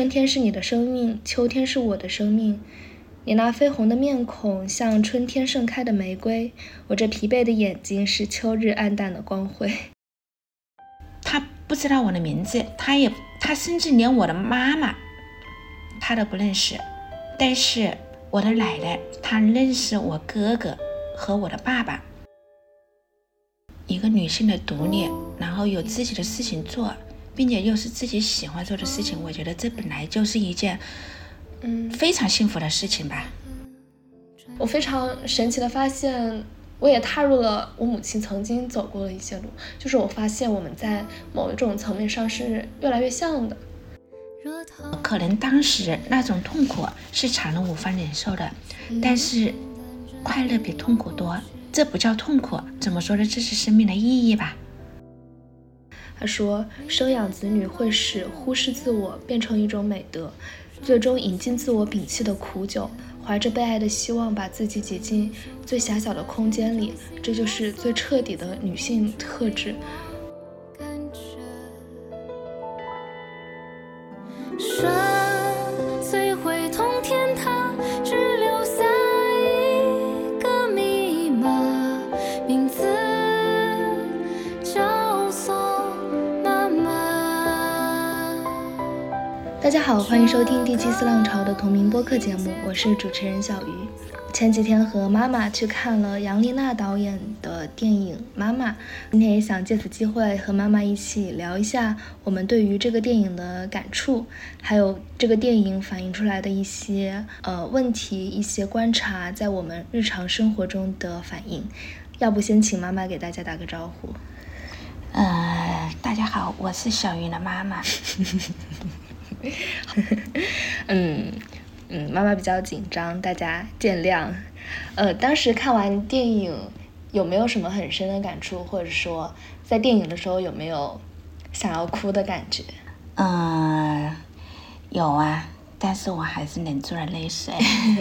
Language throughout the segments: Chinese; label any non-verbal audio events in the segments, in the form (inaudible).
春天是你的生命，秋天是我的生命。你那绯红的面孔像春天盛开的玫瑰，我这疲惫的眼睛是秋日暗淡的光辉。(laughs) 他不知道我的名字，他也，他甚至连我的妈妈，他都不认识。但是我的奶奶，她认识我哥哥和我的爸爸。一个女性的独立，然后有自己的事情做，并且又是自己喜欢做的事情，我觉得这本来就是一件。嗯，非常幸福的事情吧。我非常神奇的发现，我也踏入了我母亲曾经走过的一些路。就是我发现我们在某一种层面上是越来越像的。可能当时那种痛苦是常人无法忍受的，但是快乐比痛苦多。这不叫痛苦，怎么说呢？这是生命的意义吧。他说，生养子女会使忽视自我变成一种美德。最终饮尽自我摒弃的苦酒，怀着被爱的希望，把自己挤进最狭小的空间里，这就是最彻底的女性特质。大家好，欢迎收听第七次浪潮的同名播客节目，我是主持人小鱼。前几天和妈妈去看了杨丽娜导演的电影《妈妈》，今天也想借此机会和妈妈一起聊一下我们对于这个电影的感触，还有这个电影反映出来的一些呃问题、一些观察在我们日常生活中的反应。要不先请妈妈给大家打个招呼。呃，大家好，我是小鱼的妈妈。(laughs) (laughs) 嗯嗯，妈妈比较紧张，大家见谅。呃，当时看完电影有没有什么很深的感触，或者说在电影的时候有没有想要哭的感觉？嗯，有啊，但是我还是忍住了泪水。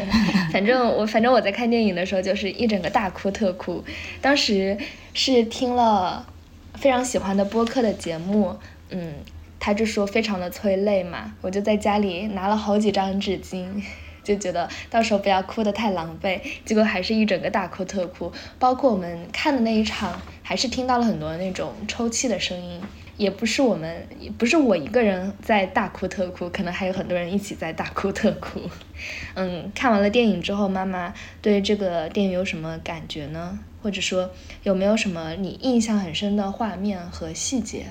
(laughs) 反正我反正我在看电影的时候就是一整个大哭特哭。当时是听了非常喜欢的播客的节目，嗯。他就说非常的催泪嘛，我就在家里拿了好几张纸巾，(laughs) 就觉得到时候不要哭得太狼狈，结果还是一整个大哭特哭。包括我们看的那一场，还是听到了很多那种抽泣的声音，也不是我们，也不是我一个人在大哭特哭，可能还有很多人一起在大哭特哭。(laughs) 嗯，看完了电影之后，妈妈对这个电影有什么感觉呢？或者说有没有什么你印象很深的画面和细节？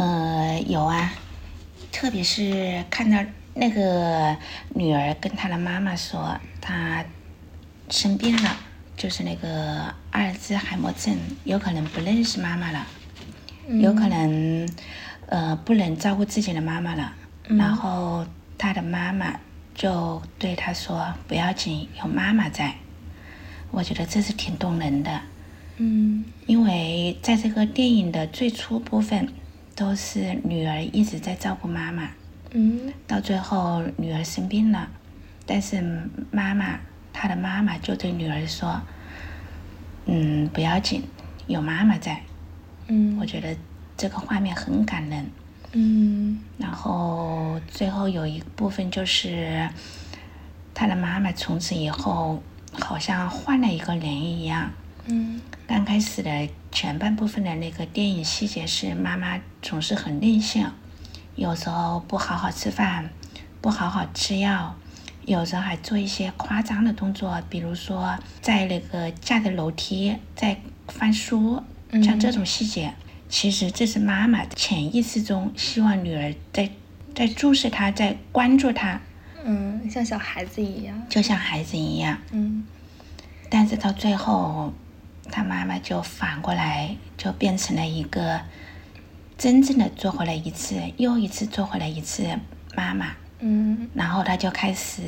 呃，有啊，特别是看到那个女儿跟她的妈妈说她生病了，就是那个阿尔兹海默症，有可能不认识妈妈了，有可能呃不能照顾自己的妈妈了，然后她的妈妈就对她说不要紧，有妈妈在，我觉得这是挺动人的，嗯，因为在这个电影的最初部分。都是女儿一直在照顾妈妈，嗯，到最后女儿生病了，但是妈妈她的妈妈就对女儿说：“嗯，不要紧，有妈妈在。”嗯，我觉得这个画面很感人。嗯，然后最后有一部分就是他的妈妈从此以后好像换了一个人一样。嗯，刚开始的前半部分的那个电影细节是妈妈总是很任性，有时候不好好吃饭，不好好吃药，有时候还做一些夸张的动作，比如说在那个架着楼梯在翻书，像这种细节，其实这是妈妈潜意识中希望女儿在在注视她，在关注她，嗯，像小孩子一样，就像孩子一样，嗯，但是到最后。他妈妈就反过来，就变成了一个真正的做回来一次又一次做回来一次妈妈。嗯，然后他就开始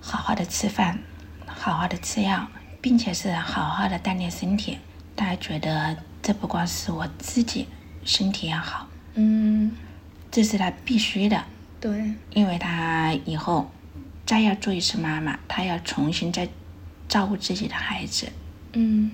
好好的吃饭，好好的吃药，并且是好好的锻炼身体。他觉得这不光是我自己身体要好，嗯，这是他必须的。对，因为他以后再要做一次妈妈，他要重新再照顾自己的孩子。嗯。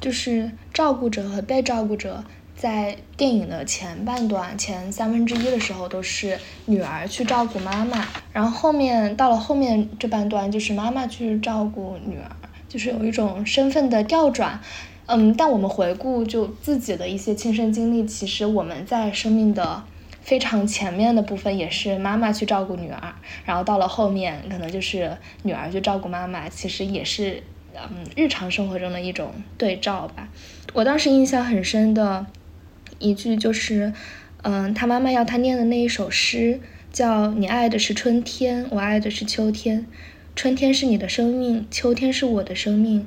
就是照顾者和被照顾者在电影的前半段、前三分之一的时候，都是女儿去照顾妈妈，然后后面到了后面这半段，就是妈妈去照顾女儿，就是有一种身份的调转。嗯，但我们回顾就自己的一些亲身经历，其实我们在生命的非常前面的部分也是妈妈去照顾女儿，然后到了后面可能就是女儿去照顾妈妈，其实也是嗯日常生活中的一种对照吧。我当时印象很深的一句就是，嗯，他妈妈要他念的那一首诗叫“你爱的是春天，我爱的是秋天，春天是你的生命，秋天是我的生命。”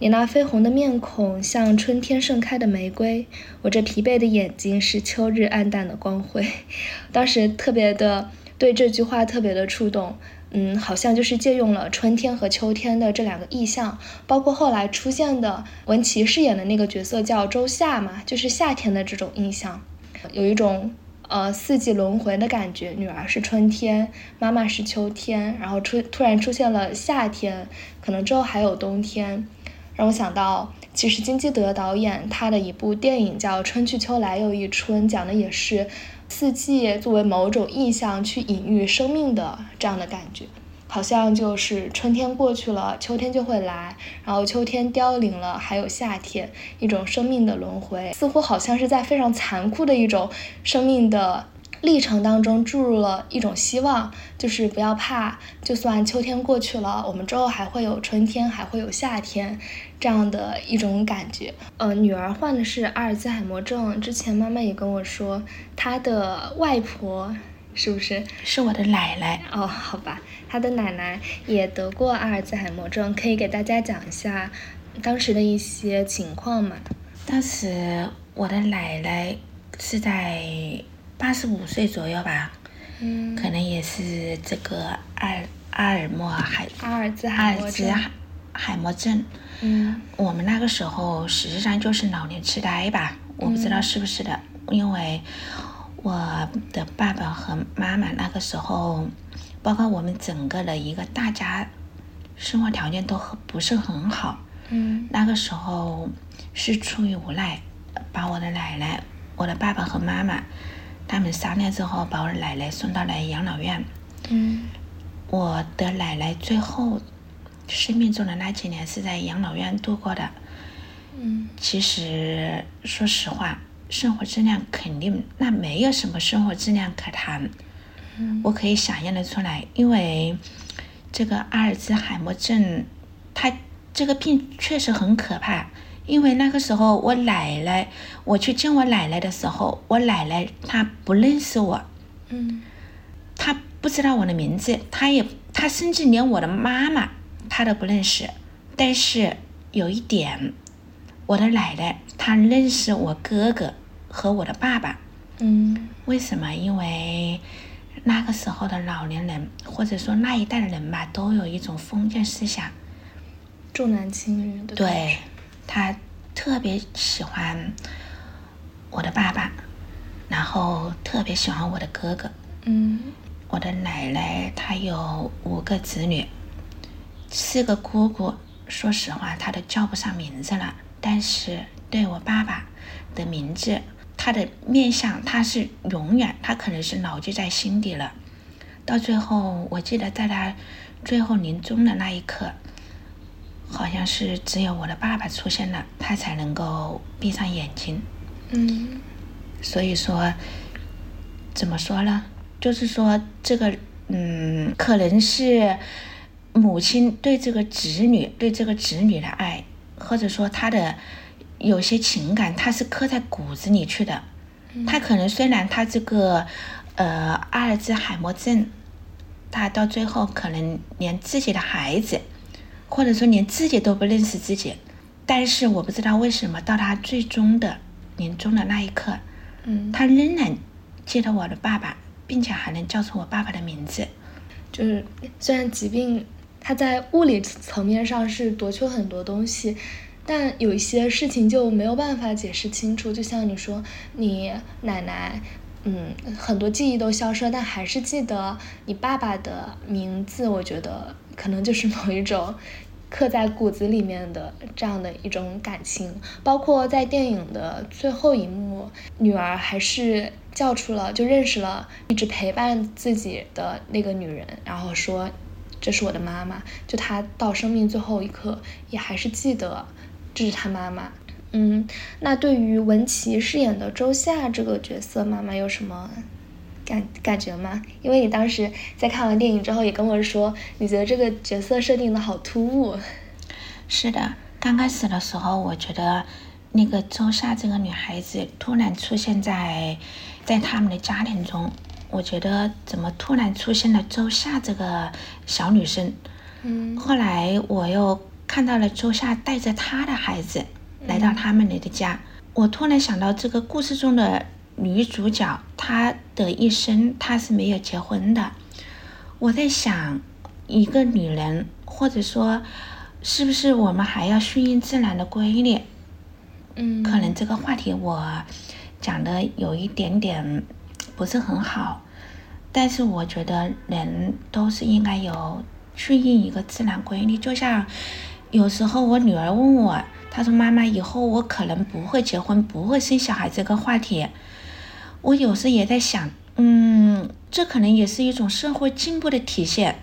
你那绯红的面孔像春天盛开的玫瑰，我这疲惫的眼睛是秋日暗淡的光辉。(laughs) 当时特别的对这句话特别的触动，嗯，好像就是借用了春天和秋天的这两个意象，包括后来出现的文琪饰演的那个角色叫周夏嘛，就是夏天的这种印象，有一种呃四季轮回的感觉。女儿是春天，妈妈是秋天，然后出突然出现了夏天，可能之后还有冬天。让我想到，其实金基德导演他的一部电影叫《春去秋来又一春》，讲的也是四季作为某种意象去隐喻生命的这样的感觉，好像就是春天过去了，秋天就会来，然后秋天凋零了，还有夏天，一种生命的轮回，似乎好像是在非常残酷的一种生命的。历程当中注入了一种希望，就是不要怕，就算秋天过去了，我们之后还会有春天，还会有夏天，这样的一种感觉。呃，女儿患的是阿尔兹海默症，之前妈妈也跟我说，她的外婆是不是？是我的奶奶。哦，好吧，她的奶奶也得过阿尔兹海默症，可以给大家讲一下当时的一些情况吗？当时我的奶奶是在。八十五岁左右吧，嗯，可能也是这个阿阿尔默海阿尔兹海默症，海默症，嗯，我们那个时候实际上就是老年痴呆吧，我不知道是不是的，因为我的爸爸和妈妈那个时候，包括我们整个的一个大家，生活条件都很不是很好，嗯，那个时候是出于无奈，把我的奶奶、我的爸爸和妈妈。他们商量之后，把我的奶奶送到了养老院。嗯，我的奶奶最后生命中的那几年是在养老院度过的。嗯，其实说实话，生活质量肯定那没有什么生活质量可谈。嗯，我可以想象的出来，因为这个阿尔兹海默症，它这个病确实很可怕。因为那个时候，我奶奶，我去见我奶奶的时候，我奶奶她不认识我，嗯，她不知道我的名字，她也，她甚至连我的妈妈她都不认识。但是有一点，我的奶奶她认识我哥哥和我的爸爸，嗯，为什么？因为那个时候的老年人，或者说那一代的人吧，都有一种封建思想，重男轻女的对。他特别喜欢我的爸爸，然后特别喜欢我的哥哥。嗯，我的奶奶她有五个子女，四个姑姑。说实话，她都叫不上名字了。但是对我爸爸的名字，他的面相，他是永远，他可能是牢记在心底了。到最后，我记得在他最后临终的那一刻。好像是只有我的爸爸出现了，他才能够闭上眼睛。嗯，所以说，怎么说呢？就是说，这个，嗯，可能是母亲对这个子女对这个子女的爱，或者说他的有些情感，他是刻在骨子里去的。他可能虽然他这个，呃，阿尔兹海默症，他到最后可能连自己的孩子。或者说连自己都不认识自己，但是我不知道为什么到他最终的临终的那一刻，嗯，他仍然记得我的爸爸，并且还能叫出我爸爸的名字。就是虽然疾病他在物理层面上是夺去很多东西，但有一些事情就没有办法解释清楚。就像你说，你奶奶，嗯，很多记忆都消失，但还是记得你爸爸的名字。我觉得可能就是某一种。刻在骨子里面的这样的一种感情。包括在电影的最后一幕，女儿还是叫出了，就认识了一直陪伴自己的那个女人，然后说这是我的妈妈。就她到生命最后一刻，也还是记得这是她妈妈。嗯，那对于文琪饰演的周夏这个角色，妈妈有什么感感觉吗？因为你当时在看完电影之后也跟我说，你觉得这个角色设定的好突兀。(laughs) 是的，刚开始的时候，我觉得那个周夏这个女孩子突然出现在在他们的家庭中，我觉得怎么突然出现了周夏这个小女生？嗯。后来我又看到了周夏带着她的孩子。来到他们的家，我突然想到这个故事中的女主角，她的一生她是没有结婚的。我在想，一个女人，或者说，是不是我们还要顺应自然的规律？嗯，可能这个话题我讲的有一点点不是很好，但是我觉得人都是应该有顺应一个自然规律。就像有时候我女儿问我。她说：“妈妈，以后我可能不会结婚，不会生小孩。”这个话题，我有时也在想，嗯，这可能也是一种社会进步的体现。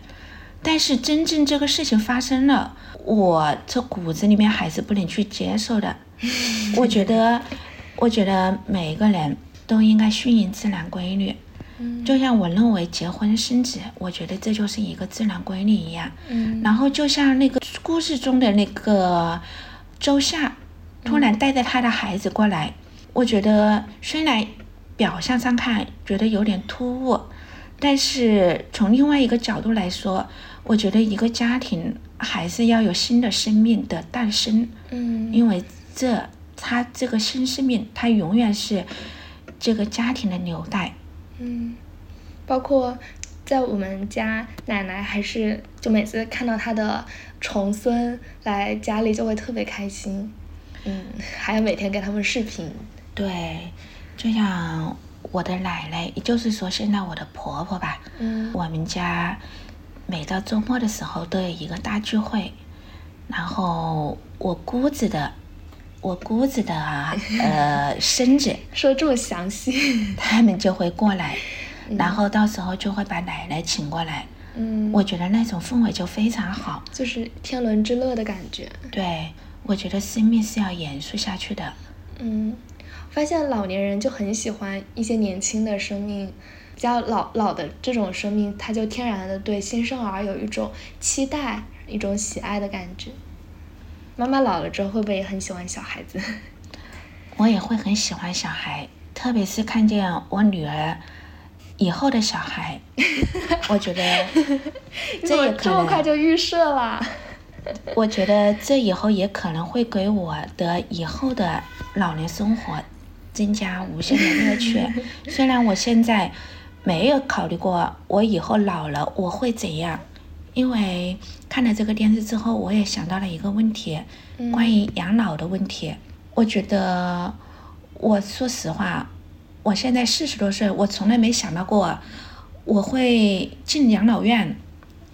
但是真正这个事情发生了，我这骨子里面还是不能去接受的。(laughs) 我觉得，我觉得每一个人都应该顺应自然规律。就像我认为结婚生子，我觉得这就是一个自然规律一样。嗯。然后就像那个故事中的那个。周夏突然带着他的孩子过来，我觉得虽然表象上看觉得有点突兀，但是从另外一个角度来说，我觉得一个家庭还是要有新的生命的诞生。嗯，因为这他这个新生命，他永远是这个家庭的纽带。嗯，包括。在我们家，奶奶还是就每次看到她的重孙来家里就会特别开心，嗯，还要每天跟他们视频。对，就像我的奶奶，也就是说现在我的婆婆吧，嗯，我们家每到周末的时候都有一个大聚会，然后我姑子的，我姑子的呃孙子，(laughs) 说这么详细，(laughs) 他们就会过来。然后到时候就会把奶奶请过来，嗯，我觉得那种氛围就非常好，就是天伦之乐的感觉。对，我觉得生命是要延续下去的。嗯，发现老年人就很喜欢一些年轻的生命，比较老老的这种生命，他就天然的对新生儿有一种期待、一种喜爱的感觉。妈妈老了之后会不会也很喜欢小孩子？(laughs) 我也会很喜欢小孩，特别是看见我女儿。以后的小孩，(laughs) 我觉得这也可能这么快就预设了。(laughs) 我觉得这以后也可能会给我的以后的老年生活增加无限的乐趣。虽然我现在没有考虑过我以后老了我会怎样，因为看了这个电视之后，我也想到了一个问题，关于养老的问题。我觉得，我说实话。我现在四十多岁，我从来没想到过我会进养老院。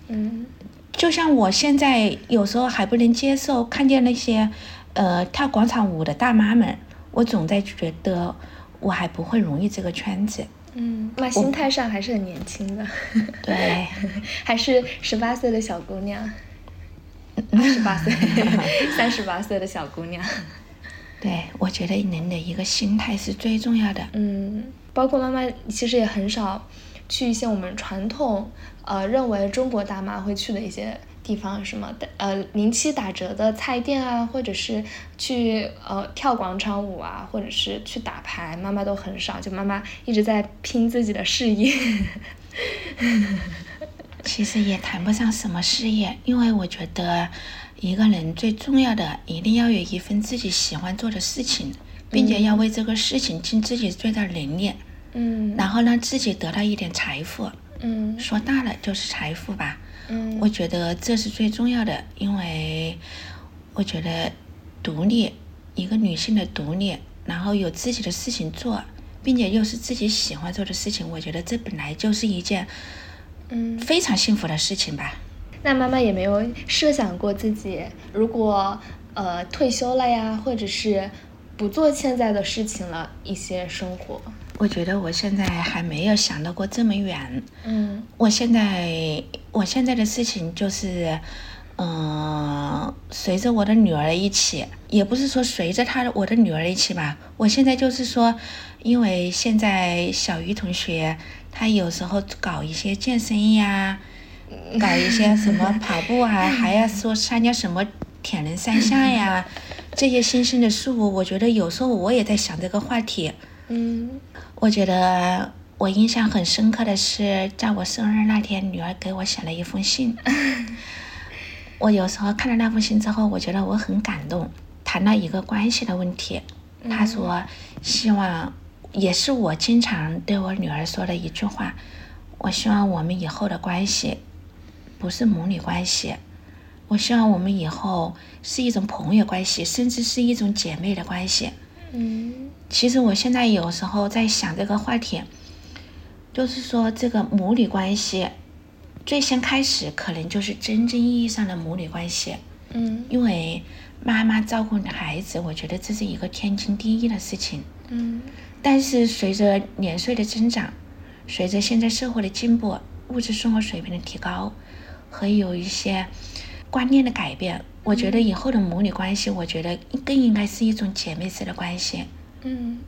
嗯，就像我现在有时候还不能接受看见那些呃跳广场舞的大妈们，我总在觉得我还不会融入这个圈子。嗯，那心态上还是很年轻的。对，(laughs) 还是十八岁的小姑娘，二十八岁、(laughs) 三十八岁的小姑娘。对，我觉得人的一个心态是最重要的。嗯，包括妈妈其实也很少去一些我们传统呃认为中国大妈会去的一些地方，什么的呃零七打折的菜店啊，或者是去呃跳广场舞啊，或者是去打牌，妈妈都很少。就妈妈一直在拼自己的事业。(laughs) 其实也谈不上什么事业，因为我觉得。一个人最重要的，一定要有一份自己喜欢做的事情，并且要为这个事情尽自己最大能力，嗯，然后让自己得到一点财富，嗯，说大了就是财富吧，嗯，我觉得这是最重要的，因为我觉得独立，一个女性的独立，然后有自己的事情做，并且又是自己喜欢做的事情，我觉得这本来就是一件，嗯，非常幸福的事情吧。那妈妈也没有设想过自己如果呃退休了呀，或者是不做现在的事情了，一些生活。我觉得我现在还没有想到过这么远。嗯我现在我现在的事情就是，嗯、随着我的女儿一起，也不是说随着她的我的女儿一起吧。我现在就是说，因为现在小鱼同学她有时候搞一些健身呀，搞一些什么 (laughs) 跑步啊，还要说参加什么铁人三项呀，(laughs) 这些新兴的事物，我觉得有时候我也在想这个话题。嗯我觉得我印象很深刻的是，在我生日那天，女儿给我写了一封信。(laughs) 我有时候看到那封信之后，我觉得我很感动。谈到一个关系的问题，她说希望，也是我经常对我女儿说的一句话，我希望我们以后的关系不是母女关系，我希望我们以后是一种朋友关系，甚至是一种姐妹的关系。嗯其实我现在有时候在想这个话题，就是说这个母女关系，最先开始可能就是真正意义上的母女关系，嗯因为妈妈照顾孩子，我觉得这是一个天经地义的事情。嗯但是随着年岁的增长，随着现在社会的进步、物质生活水平的提高，和有一些观念的改变，我觉得以后的母女关系，我觉得更应该是一种姐妹式的关系。嗯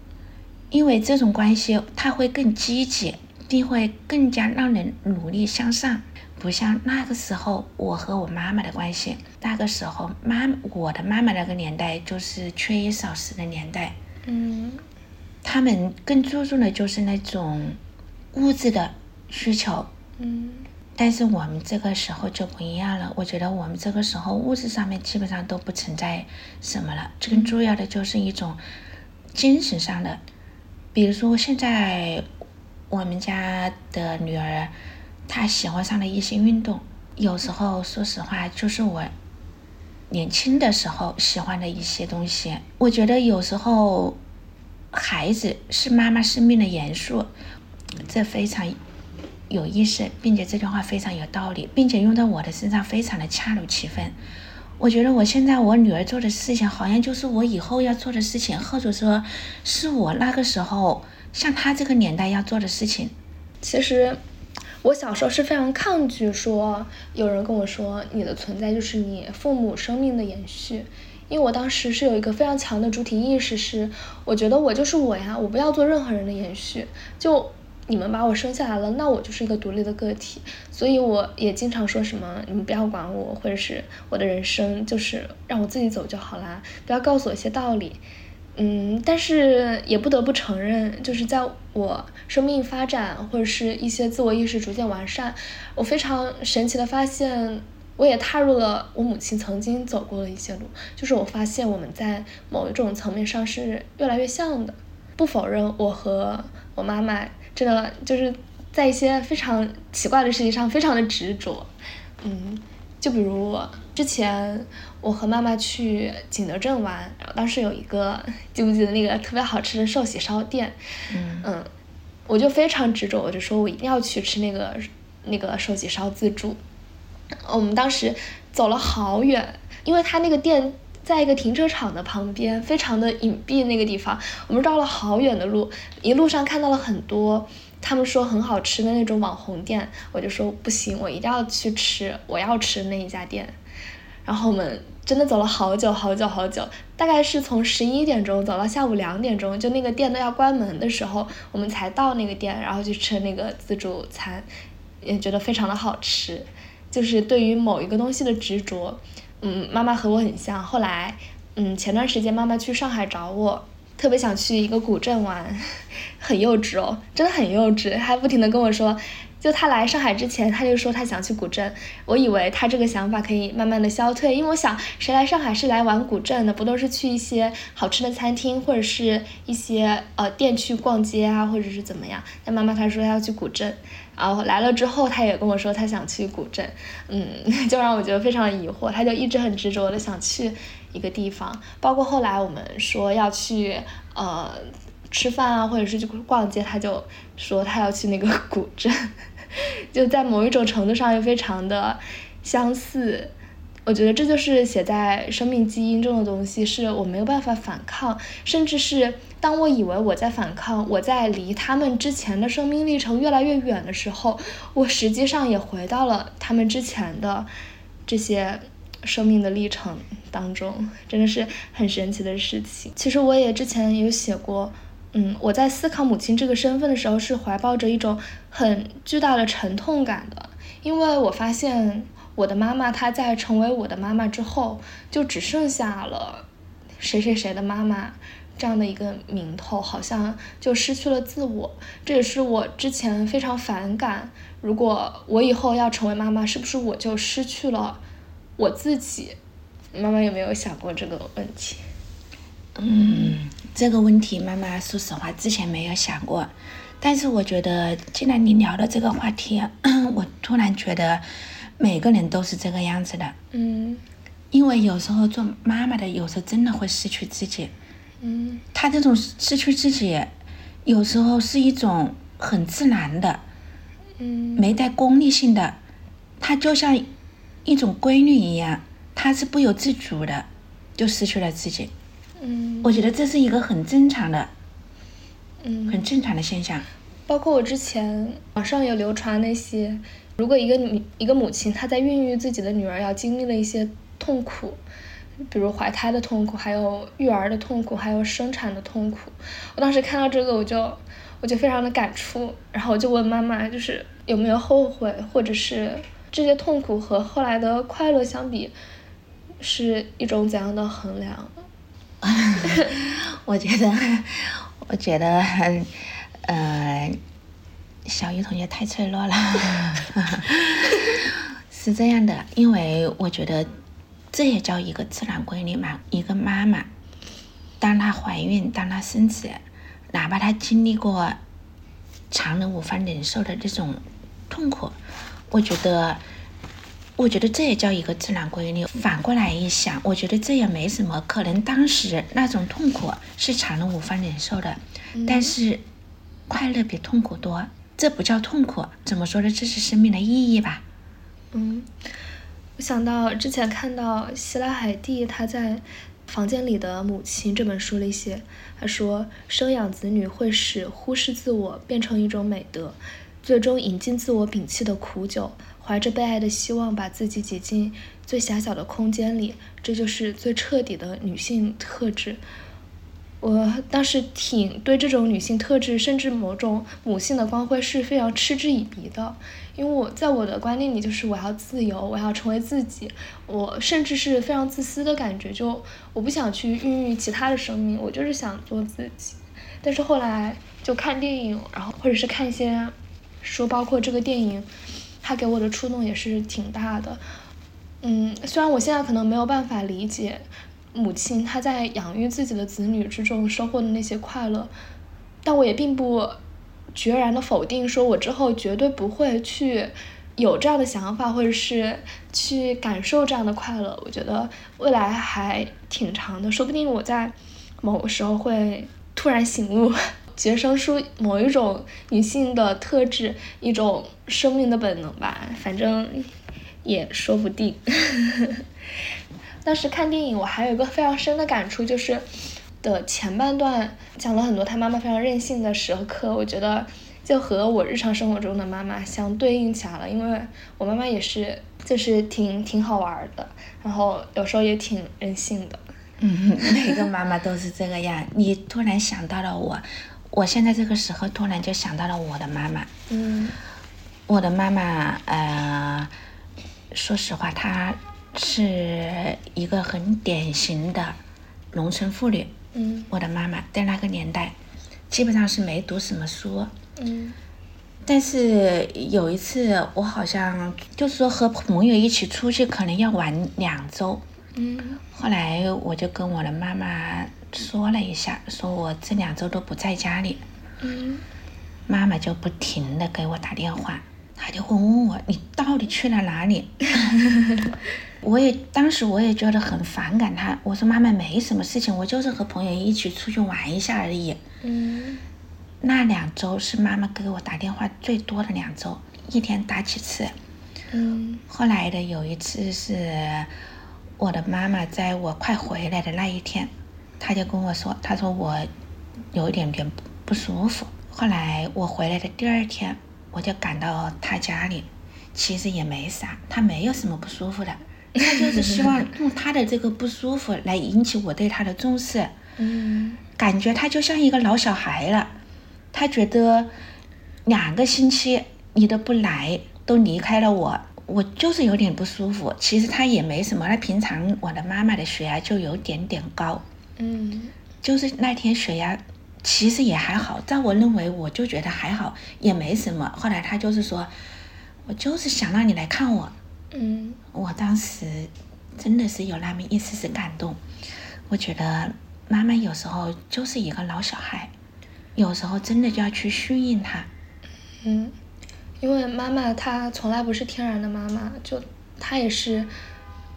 因为这种关系，他会更积极，并会更加让人努力向上，不像那个时候我和我妈妈的关系。那个时候，妈我的妈妈那个年代就是缺衣少食的年代，嗯他们更注重的就是那种物质的需求。嗯但是我们这个时候就不一样了，我觉得我们这个时候物质上面基本上都不存在什么了，更重要的就是一种精神上的，比如说现在我们家的女儿，她喜欢上了一些运动，有时候说实话就是我年轻的时候喜欢的一些东西，我觉得有时候孩子是妈妈生命的元素，这非常有意思，并且这句话非常有道理，并且用在我的身上非常的恰如其分。我觉得我现在我女儿做的事情，好像就是我以后要做的事情，或者说是我那个时候像她这个年代要做的事情。其实我小时候是非常抗拒说有人跟我说你的存在就是你父母生命的延续，因为我当时是有一个非常强的主体意识是，我觉得我就是我呀，我不要做任何人的延续，就你们把我生下来了，那我就是一个独立的个体，所以我也经常说什么你们不要管我，或者是我的人生就是让我自己走就好啦，不要告诉我一些道理。嗯，但是也不得不承认，就是在我生命发展或者是一些自我意识逐渐完善，我非常神奇的发现，我也踏入了我母亲曾经走过的一些路，就是我发现我们在某一种层面上是越来越像的。不否认，我和我妈妈真的就是在一些非常奇怪的事情上非常的执着，嗯。就比如我之前我和妈妈去景德镇玩，然后当时有一个记不记得那个特别好吃的寿喜烧店，嗯嗯，我就非常执着，我就说我一定要去吃那个那个寿喜烧自助。我们当时走了好远，因为他那个店在一个停车场的旁边，非常的隐蔽那个地方，我们绕了好远的路，一路上看到了很多。他们说很好吃的那种网红店，我就说不行，我一定要去吃，我要吃那一家店。然后我们真的走了好久好久好久，大概是从十一点钟走到下午两点钟，就那个店都要关门的时候，我们才到那个店，然后去吃那个自助餐，也觉得非常的好吃。就是对于某一个东西的执着，嗯，妈妈和我很像。后来，嗯，前段时间妈妈去上海找我。特别想去一个古镇玩，(laughs) 很幼稚哦，真的很幼稚，还不停的跟我说，就他来上海之前，他就说他想去古镇，我以为他这个想法可以慢慢的消退，因为我想谁来上海是来玩古镇的，不都是去一些好吃的餐厅或者是一些呃店去逛街啊，或者是怎么样？但妈妈她说她要去古镇，然后来了之后，他也跟我说他想去古镇，嗯，(laughs) 就让我觉得非常疑惑，他就一直很执着的想去。一个地方，包括后来我们说要去呃吃饭啊，或者是去逛街，他就说他要去那个古镇，(laughs) 就在某一种程度上又非常的相似。我觉得这就是写在生命基因中的东西，是我没有办法反抗，甚至是当我以为我在反抗，我在离他们之前的生命历程越来越远的时候，我实际上也回到了他们之前的这些生命的历程当中，真的是很神奇的事情。其实我也之前有写过，嗯，我在思考母亲这个身份的时候，是怀抱着一种很巨大的沉痛感的，因为我发现。我的妈妈，她在成为我的妈妈之后，就只剩下了谁谁谁的妈妈这样的一个名头，好像就失去了自我。这也是我之前非常反感。如果我以后要成为妈妈，是不是我就失去了我自己？妈妈有没有想过这个问题？嗯，这个问题，妈妈说实话之前没有想过。但是我觉得，既然你聊的这个话题，(coughs) 我突然觉得。每个人都是这个样子的，嗯，因为有时候做妈妈的，有时候真的会失去自己，嗯，她这种失去自己，有时候是一种很自然的，嗯，没带功利性的，他就像一种规律一样，他是不由自主的就失去了自己，嗯，我觉得这是一个很正常的，嗯，很正常的现象，包括我之前网上有流传那些。如果一个女一个母亲，她在孕育自己的女儿，要经历了一些痛苦，比如怀胎的痛苦，还有育儿的痛苦，还有生产的痛苦。我当时看到这个，我就我就非常的感触，然后我就问妈妈，就是有没有后悔，或者是这些痛苦和后来的快乐相比，是一种怎样的衡量？(laughs) 我觉得，我觉得，呃。小鱼同学太脆弱了，(laughs) 是这样的，因为我觉得这也叫一个自然规律嘛。一个妈妈，当她怀孕，当她生子，哪怕她经历过常人无法忍受的这种痛苦，我觉得，我觉得这也叫一个自然规律。反过来一想，我觉得这也没什么，可能当时那种痛苦是常人无法忍受的，但是快乐比痛苦多。这不叫痛苦，怎么说呢？这是生命的意义吧。嗯，我想到之前看到希拉海蒂她在《房间里的母亲》这本书里写，她说生养子女会使忽视自我变成一种美德，最终饮尽自我摒弃的苦酒，怀着被爱的希望把自己挤进最狭小的空间里，这就是最彻底的女性特质。我当时挺对这种女性特质，甚至某种母性的光辉是非常嗤之以鼻的，因为我在我的观念里就是我要自由，我要成为自己，我甚至是非常自私的感觉，就我不想去孕育其他的生命，我就是想做自己。但是后来就看电影，然后或者是看一些书，包括这个电影，它给我的触动也是挺大的。嗯，虽然我现在可能没有办法理解。母亲她在养育自己的子女之中收获的那些快乐，但我也并不决然的否定，说我之后绝对不会去有这样的想法，或者是去感受这样的快乐。我觉得未来还挺长的，说不定我在某个时候会突然醒悟，(laughs) 觉生出某一种女性的特质，一种生命的本能吧，反正也说不定。当时看电影，我还有一个非常深的感触，就是的前半段讲了很多他妈妈非常任性的时刻，我觉得就和我日常生活中的妈妈相对应起来了，因为我妈妈也是，就是挺挺好玩的，然后有时候也挺任性的。嗯，(laughs) 每个妈妈都是这个样。你突然想到了我，我现在这个时候突然就想到了我的妈妈。嗯，我的妈妈，呃，说实话，她。是一个很典型的农村妇女。嗯，我的妈妈在那个年代基本上是没读什么书。嗯，但是有一次我好像就是说和朋友一起出去，可能要玩两周。嗯，后来我就跟我的妈妈说了一下，说我这两周都不在家里。嗯，妈妈就不停的给我打电话。他就会问我你到底去了哪里？(laughs) 我也当时我也觉得很反感他。我说妈妈没什么事情，我就是和朋友一起出去玩一下而已。嗯，那两周是妈妈给我打电话最多的两周，一天打几次。嗯后来的有一次是我的妈妈在我快回来的那一天，她就跟我说，她说我有一点点不舒服。后来我回来的第二天，我就赶到他家里，其实也没啥，他没有什么不舒服的，他就是希望用他的这个不舒服来引起我对他的重视。嗯感觉他就像一个老小孩了。他觉得两个星期你都不来，都离开了我，我就是有点不舒服。其实他也没什么，那平常我的妈妈的血压就有点点高，嗯就是那天血压其实也还好，在我认为我就觉得还好，也没什么。后来他就是说，我就是想让你来看我，嗯我当时真的是有那么一丝丝感动，我觉得妈妈有时候就是一个老小孩，有时候真的就要去适应她。嗯，因为妈妈她从来不是天然的妈妈，就她也是，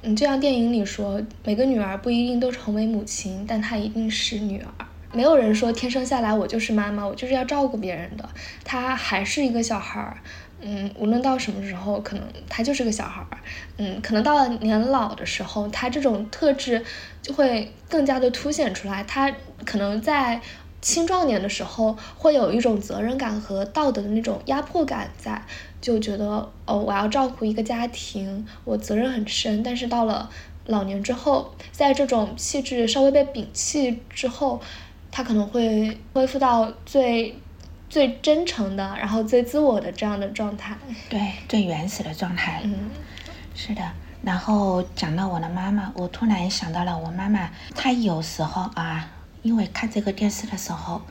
嗯，就像电影里说，每个女儿不一定都成为母亲，但她一定是女儿。没有人说天生下来我就是妈妈，我就是要照顾别人的，她还是一个小孩儿。嗯，无论到什么时候，可能她就是个小孩儿。嗯，可能到了年老的时候，她这种特质就会更加的凸显出来。她可能在青壮年的时候会有一种责任感和道德的那种压迫感在，就觉得哦，我要照顾一个家庭，我责任很深。但是到了老年之后，在这种气质稍微被摒弃之后，他可能会恢复到最最真诚的，然后最自我的这样的状态。对，最原始的状态。嗯是的。然后讲到我的妈妈，我突然想到了我妈妈，她有时候啊，因为看这个电视的时候，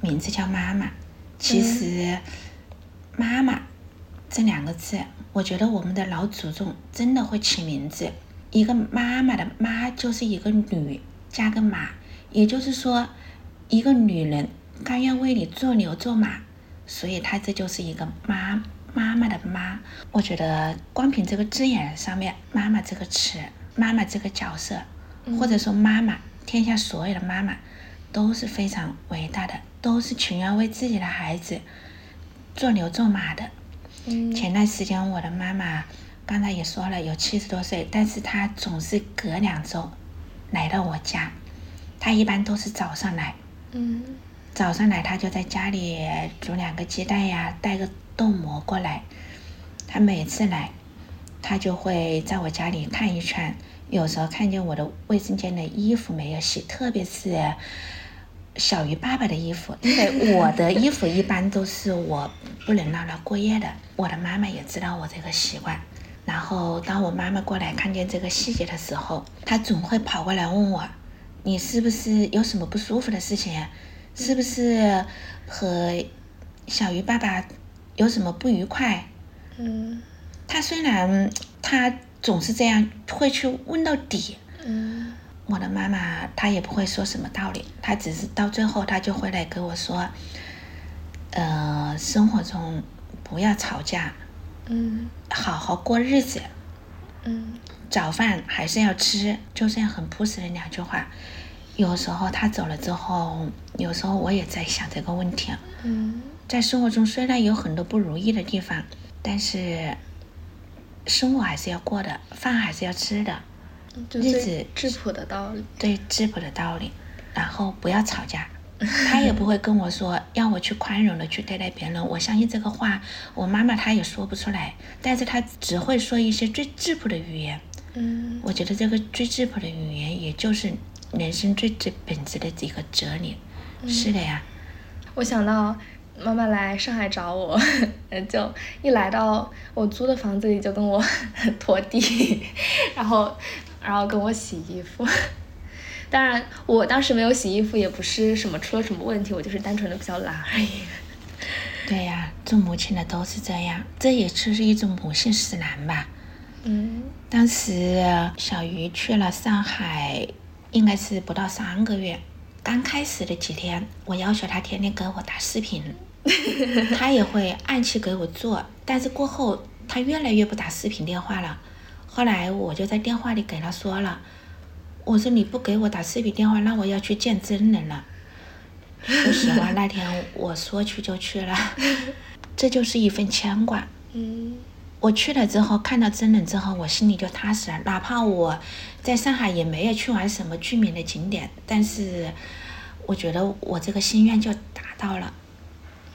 名字叫妈妈，其实“妈妈”这两个字，我觉得我们的老祖宗真的会起名字。一个妈妈的“妈”就是一个女加个马，也就是说，一个女人甘愿为你做牛做马，所以她这就是一个妈妈妈的妈。我觉得光凭这个字眼上面，“妈妈”这个词，“妈妈”这个角色，或者说妈妈，天下所有的妈妈都是非常伟大的，都是情愿为自己的孩子做牛做马的。嗯前段时间我的妈妈刚才也说了，有七十多岁，但是她总是隔两周来到我家。她一般都是早上来，嗯。早上来他就在家里煮两个鸡蛋呀，带个豆膜过来。他每次来，他就会在我家里看一圈，有时候看见我的卫生间的衣服没有洗，特别是小鱼爸爸的衣服，因为我的衣服一般都是我不能让他过夜的。我的妈妈也知道我这个习惯，然后当我妈妈过来看见这个细节的时候，她总会跑过来问我：“你是不是有什么不舒服的事情？是不是和小鱼爸爸有什么不愉快？”嗯他虽然他总是这样，会去问到底。嗯我的妈妈她也不会说什么道理，她只是到最后她就会来跟我说，呃，生活中不要吵架，嗯好好过日子，嗯早饭还是要吃，就这样很朴实的两句话。有时候他走了之后，有时候我也在想这个问题。嗯在生活中虽然有很多不如意的地方，但是生活还是要过的，饭还是要吃的。就日最子质朴的道理。对质朴的道理，然后不要吵架。(laughs) 他也不会跟我说要我去宽容的去对待别人。我相信这个话，我妈妈她也说不出来，但是她只会说一些最质朴的语言。嗯我觉得这个最质朴的语言，也就是人生最最本质的几个哲理。是的呀，我想到妈妈来上海找我，(laughs) 就一来到我租的房子里就跟我 (laughs) 拖地，(laughs) 然后然后跟我洗衣服。当然，我当时没有洗衣服，也不是什么出了什么问题，我就是单纯的比较懒而已。对呀，做母亲的都是这样，这也就是一种母性使然吧。嗯当时小鱼去了上海，应该是不到三个月。刚开始的几天，我要求他天天给我打视频，(laughs) 他也会按期给我做。但是过后，他越来越不打视频电话了。后来我就在电话里给他说了，我说你不给我打视频电话，那我要去见真人了。说实话，那天我说去就去了，(laughs) 这就是一份牵挂。嗯我去了之后，看到真人之后，我心里就踏实了。哪怕我在上海也没有去玩什么著名的景点，但是我觉得我这个心愿就达到了。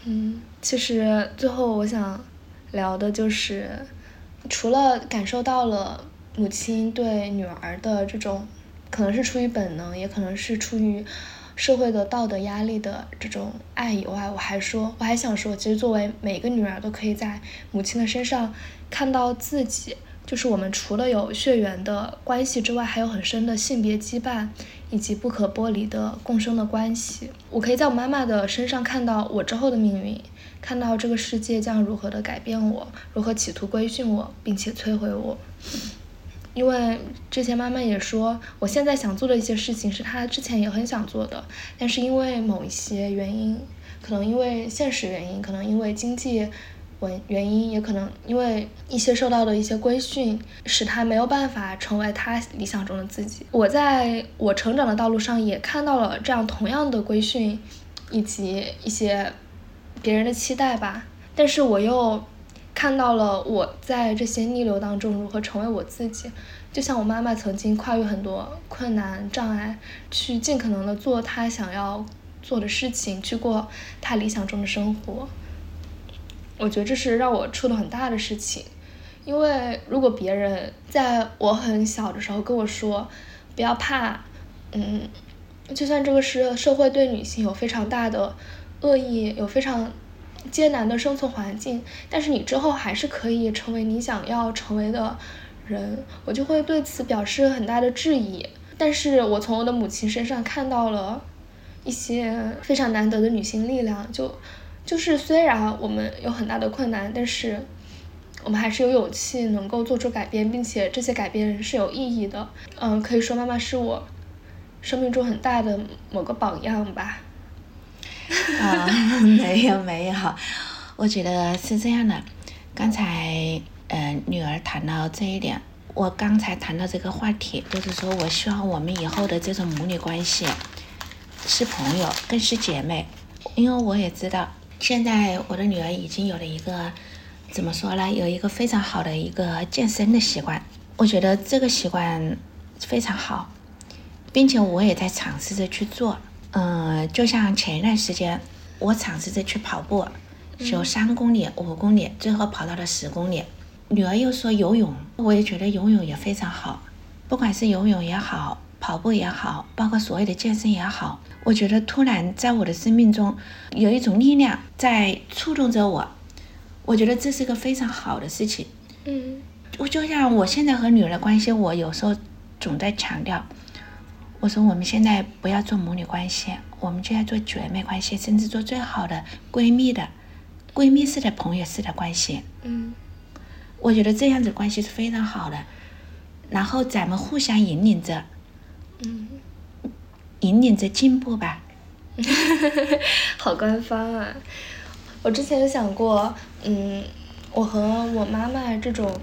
嗯，其实最后我想聊的就是，除了感受到了母亲对女儿的这种，可能是出于本能，也可能是出于。社会的道德压力的这种爱以外，我还说，我还想说，其实作为每个女儿，都可以在母亲的身上看到自己。就是我们除了有血缘的关系之外，还有很深的性别羁绊，以及不可剥离的共生的关系。我可以在我妈妈的身上看到我之后的命运，看到这个世界将如何的改变我，如何企图规训我，并且摧毁我。因为之前妈妈也说，我现在想做的一些事情是她之前也很想做的，但是因为某一些原因，可能因为现实原因，可能因为经济原原因，也可能因为一些受到的一些规训，使她没有办法成为她理想中的自己。我在我成长的道路上也看到了这样同样的规训，以及一些别人的期待吧，但是我又。看到了我在这些逆流当中如何成为我自己，就像我妈妈曾经跨越很多困难障碍，去尽可能的做她想要做的事情，去过她理想中的生活。我觉得这是让我触动很大的事情，因为如果别人在我很小的时候跟我说不要怕，嗯，就算这个是社会对女性有非常大的恶意，有非常。艰难的生存环境，但是你之后还是可以成为你想要成为的人，我就会对此表示很大的质疑。但是我从我的母亲身上看到了一些非常难得的女性力量，就就是虽然我们有很大的困难，但是我们还是有勇气能够做出改变，并且这些改变是有意义的。嗯，可以说妈妈是我生命中很大的某个榜样吧。(laughs) 啊，(laughs) 没有没有，我觉得是这样的。刚才嗯，女儿谈到这一点，我刚才谈到这个话题，就是说我希望我们以后的这种母女关系是朋友，更是姐妹。因为我也知道，现在我的女儿已经有了一个怎么说呢，有一个非常好的一个健身的习惯。我觉得这个习惯非常好，并且我也在尝试着去做。嗯，就像前一段时间，我尝试着去跑步，有三公里、五公里，最后跑到了十公里。女儿又说游泳，我也觉得游泳也非常好。不管是游泳也好，跑步也好，包括所有的健身也好，我觉得突然在我的生命中有一种力量在触动着我。我觉得这是个非常好的事情。嗯，我就像我现在和女儿的关系，我有时候总在强调。我说，我们现在不要做母女关系，我们就要做姐妹关系，甚至做最好的闺蜜的闺蜜式的朋友式的关系。嗯，我觉得这样子关系是非常好的。然后咱们互相引领着，嗯，引领着进步吧。(laughs) 好官方啊！我之前有想过，嗯，我和我妈妈这种，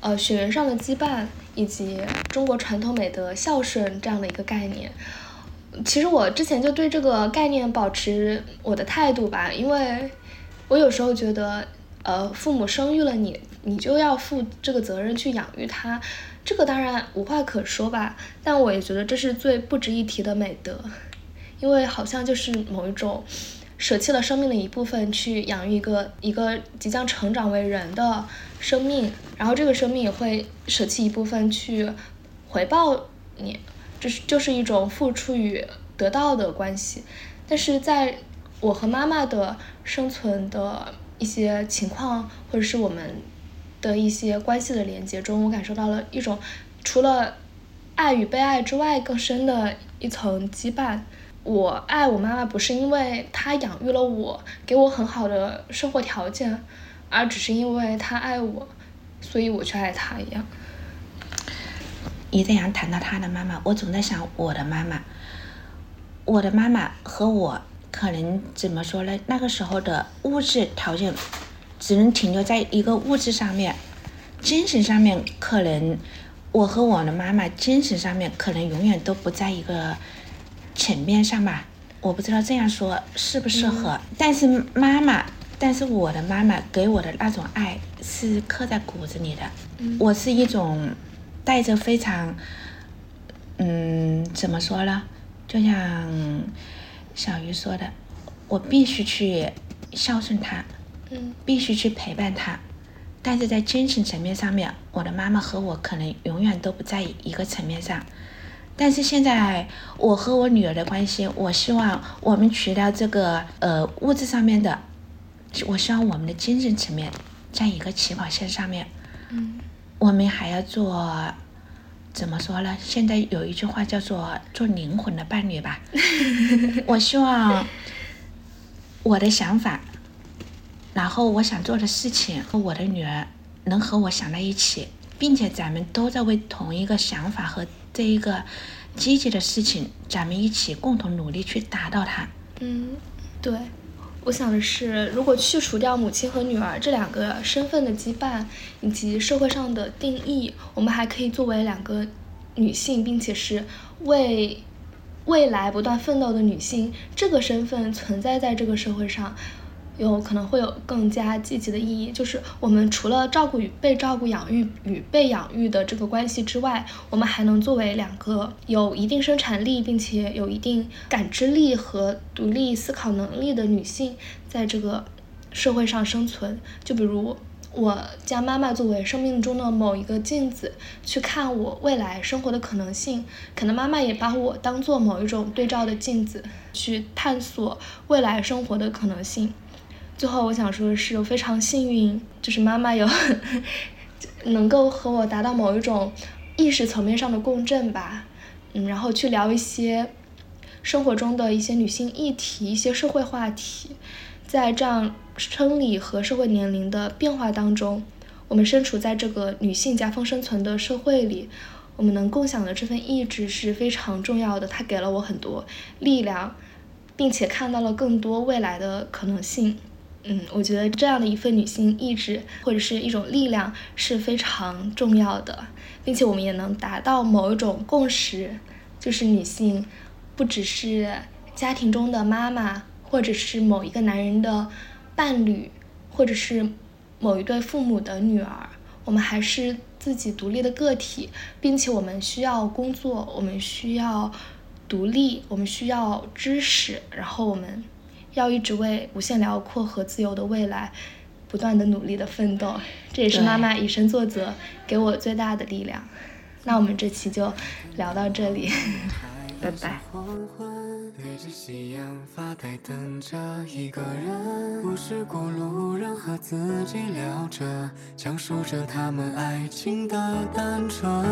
呃，血缘上的羁绊。以及中国传统美德孝顺这样的一个概念，其实我之前就对这个概念保持我的态度吧，因为我有时候觉得，呃，父母生育了你，你就要负这个责任去养育他，这个当然无话可说吧，但我也觉得这是最不值一提的美德，因为好像就是某一种。舍弃了生命的一部分去养育一个一个即将成长为人的生命，然后这个生命也会舍弃一部分去回报你，这是就是一种付出与得到的关系。但是在我和妈妈的生存的一些情况，或者是我们的一些关系的连接中，我感受到了一种除了爱与被爱之外更深的一层羁绊。我爱我妈妈，不是因为她养育了我，给我很好的生活条件，而只是因为她爱我，所以我去爱她一样。你这样谈到她的妈妈，我总在想我的妈妈。我的妈妈和我可能怎么说呢？那个时候的物质条件只能停留在一个物质上面，精神上面可能我和我的妈妈精神上面可能永远都不在一个。层面上吧，我不知道这样说适不适合。但是妈妈但是我的妈妈给我的那种爱是刻在骨子里的。嗯我是一种带着非常，嗯，怎么说呢？就像小鱼说的，我必须去孝顺她，嗯必须去陪伴她。但是在精神层面上面，我的妈妈和我可能永远都不在一个层面上。但是现在我和我女儿的关系，我希望我们除了这个呃物质上面的，我希望我们的精神层面在一个起跑线上面。嗯我们还要做，怎么说呢？现在有一句话叫做“做灵魂的伴侣”吧。(laughs) 我希望我的想法，然后我想做的事情，和我的女儿能和我想在一起，并且咱们都在为同一个想法和这一个积极的事情，咱们一起共同努力去达到它。嗯，对。我想的是，如果去除掉母亲和女儿这两个身份的羁绊以及社会上的定义，我们还可以作为两个女性，并且是为未来不断奋斗的女性这个身份存在在这个社会上，有可能会有更加积极的意义。就是我们除了照顾与被照顾、养育与被养育的这个关系之外，我们还能作为两个有一定生产力，并且有一定感知力和独立思考能力的女性，在这个社会上生存。就比如。我将妈妈作为生命中的某一个镜子，去看我未来生活的可能性。可能妈妈也把我当做某一种对照的镜子，去探索未来生活的可能性。最后，我想说的是，我非常幸运，就是妈妈有 (laughs) 能够和我达到某一种意识层面上的共振吧。嗯，然后去聊一些生活中的一些女性议题、一些社会话题，在这样生理和社会年龄的变化当中，我们身处在这个女性夹缝生存的社会里，我们能共享的这份意志是非常重要的，它给了我很多力量，并且看到了更多未来的可能性。嗯，我觉得这样的一份女性意志或者是一种力量是非常重要的，并且我们也能达到某一种共识，就是女性不只是家庭中的妈妈，或者是某一个男人的伴侣，或者是某一对父母的女儿，我们还是自己独立的个体，并且我们需要工作，我们需要独立，我们需要知识，然后我们要一直为无限辽阔和自由的未来不断的努力的奋斗。这也是妈妈以身作则给我最大的力量。那我们这期就聊到这里，(laughs) 拜拜。对着夕阳发呆，等着一个人。无视过路人和自己聊着，讲述着他们爱情的单纯。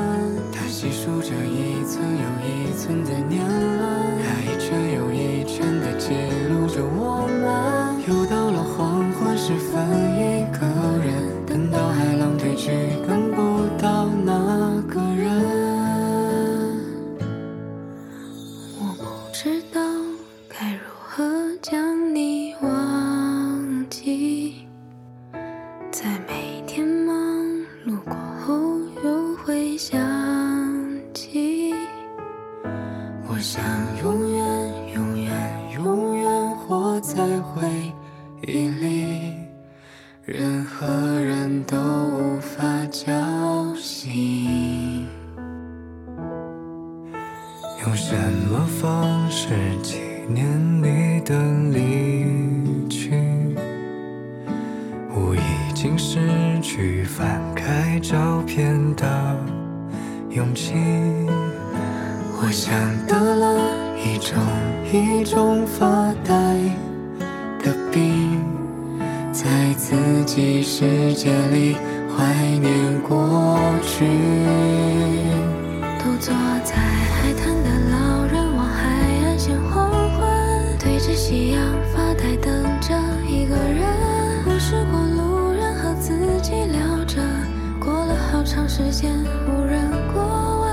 他细数着一寸又一寸的年轮，他一圈又一圈的记录着我们。又到了黄昏时分，一个人等到海浪退去，什么方式纪念你的离去？我已经失去翻开照片的勇气。我想得了一种一种发呆的病，在自己世界里怀念过去。独坐在着夕阳发呆，等着一个人。无视过路人和自己聊着，过了好长时间无人过问。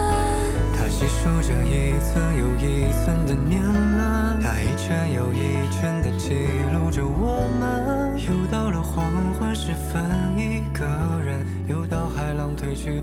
他细数着一寸又一寸的年轮，他一圈又一圈的记录着我们。又到了黄昏时分，一个人又到海浪退去，